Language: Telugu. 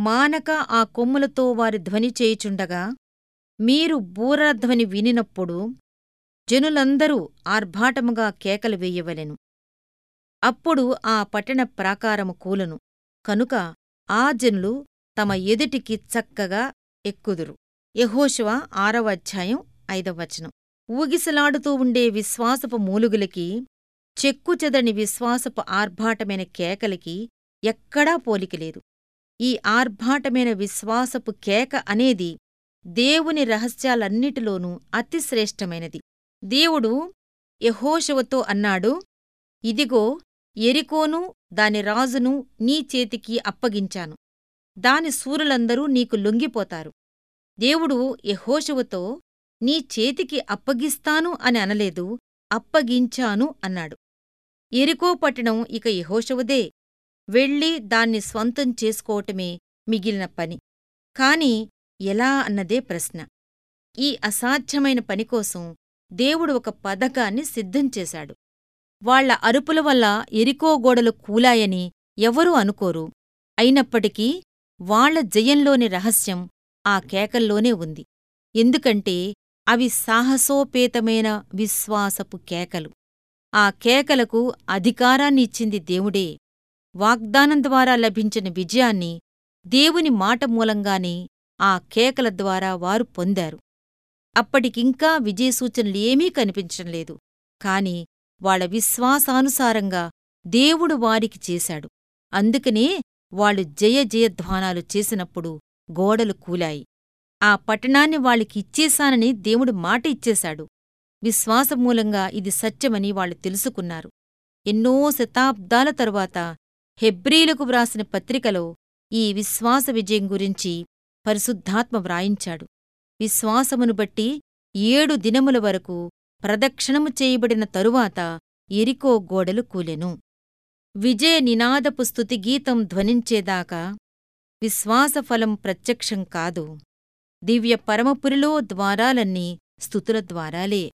మానక ఆ కొమ్ములతో వారి ధ్వని చేయుచుండగా మీరు బూరధ్వని వినినప్పుడు జనులందరూ ఆర్భాటముగా కేకలు వేయవలెను. అప్పుడు ఆ పట్టణ ప్రాకారము కూలను. కనుక ఆ జనులు తమ ఎదుటికి చక్కగా ఎక్కుదురు. యహోశివ ఆరవ అధ్యాయం ఐదవ వచనం. ఊగిసలాడుతూ ఉండే విశ్వాసపు మూలుగులకి చెక్కుచెదని విశ్వాసపు ఆర్భాటమైన కేకలకి ఎక్కడా పోలికలేదు ఈ ఆర్భాటమైన విశ్వాసపు కేక అనేది దేవుని రహస్యాలన్నిటిలోనూ అతిశ్రేష్టమైనది దేవుడు యహోశవతో అన్నాడు ఇదిగో ఎరికోను దాని రాజును నీ చేతికి అప్పగించాను. దాని శూరులందరూ నీకు లొంగిపోతారు. దేవుడు యహోశవతో నీ చేతికి అప్పగిస్తాను అని అనలేదు అప్పగించాను అన్నాడు. ఎరికో పట్టణం ఇక యహోశవదే వెళ్ళి దాన్ని స్వంతం చేసుకోవటమే మిగిలిన పని. కాని ఎలా అన్నదే ప్రశ్న. ఈ అసాధ్యమైన పనికోసం దేవుడు ఒక పథకాన్ని సిద్ధంచేశాడు వాళ్ళ అరుపుల వల్ల ఎరికో గోడలు కూలాయని ఎవరూ అనుకోరు. అయినప్పటికీ వాళ్ళ జయంలోని రహస్యం ఆ కేకల్లోనే ఉంది. ఎందుకంటే అవి సాహసోపేతమైన విశ్వాసపు కేకలు. ఆ కేకలకు అధికారాన్నిచ్చింది దేవుడే. వాగ్దానం ద్వారా లభించిన విజయాన్ని దేవుని మాట మూలంగానే ఆ కేకల ద్వారా వారు పొందారు. అప్పటికింకా విజయసూచనలేమీ కనిపించంలేదు కాని వాళ్ళ విశ్వాసానుసారంగా దేవుడు వారికి చేశాడు. అందుకనే వాళ్ళు జయ జయధ్వానాలు చేసినప్పుడు గోడలు కూలాయి. ఆ పట్టణాన్ని వాళ్ళకిచ్చేశానని దేవుడు మాట ఇచ్చేశాడు. విశ్వాసమూలంగా ఇది సత్యమని వాళ్ళు తెలుసుకున్నారు. ఎన్నో శతాబ్దాల తరువాత హెబ్రీలకు వ్రాసిన పత్రికలో ఈ విశ్వాస విజయం గురించి పరిశుద్ధాత్మ వ్రాయించాడు. విశ్వాసమును బట్టి ఏడు దినముల వరకు ప్రదక్షిణము చేయబడిన తరువాత ఎరికో గోడలు కూలెను. విజయ నినాదపు స్తుతిగీతం ధ్వనించేదాకా విశ్వాసఫలం ప్రత్యక్షం కాదు. దివ్య పరమపురిలో ద్వారాలన్నీ స్థుతుల ద్వారాలే.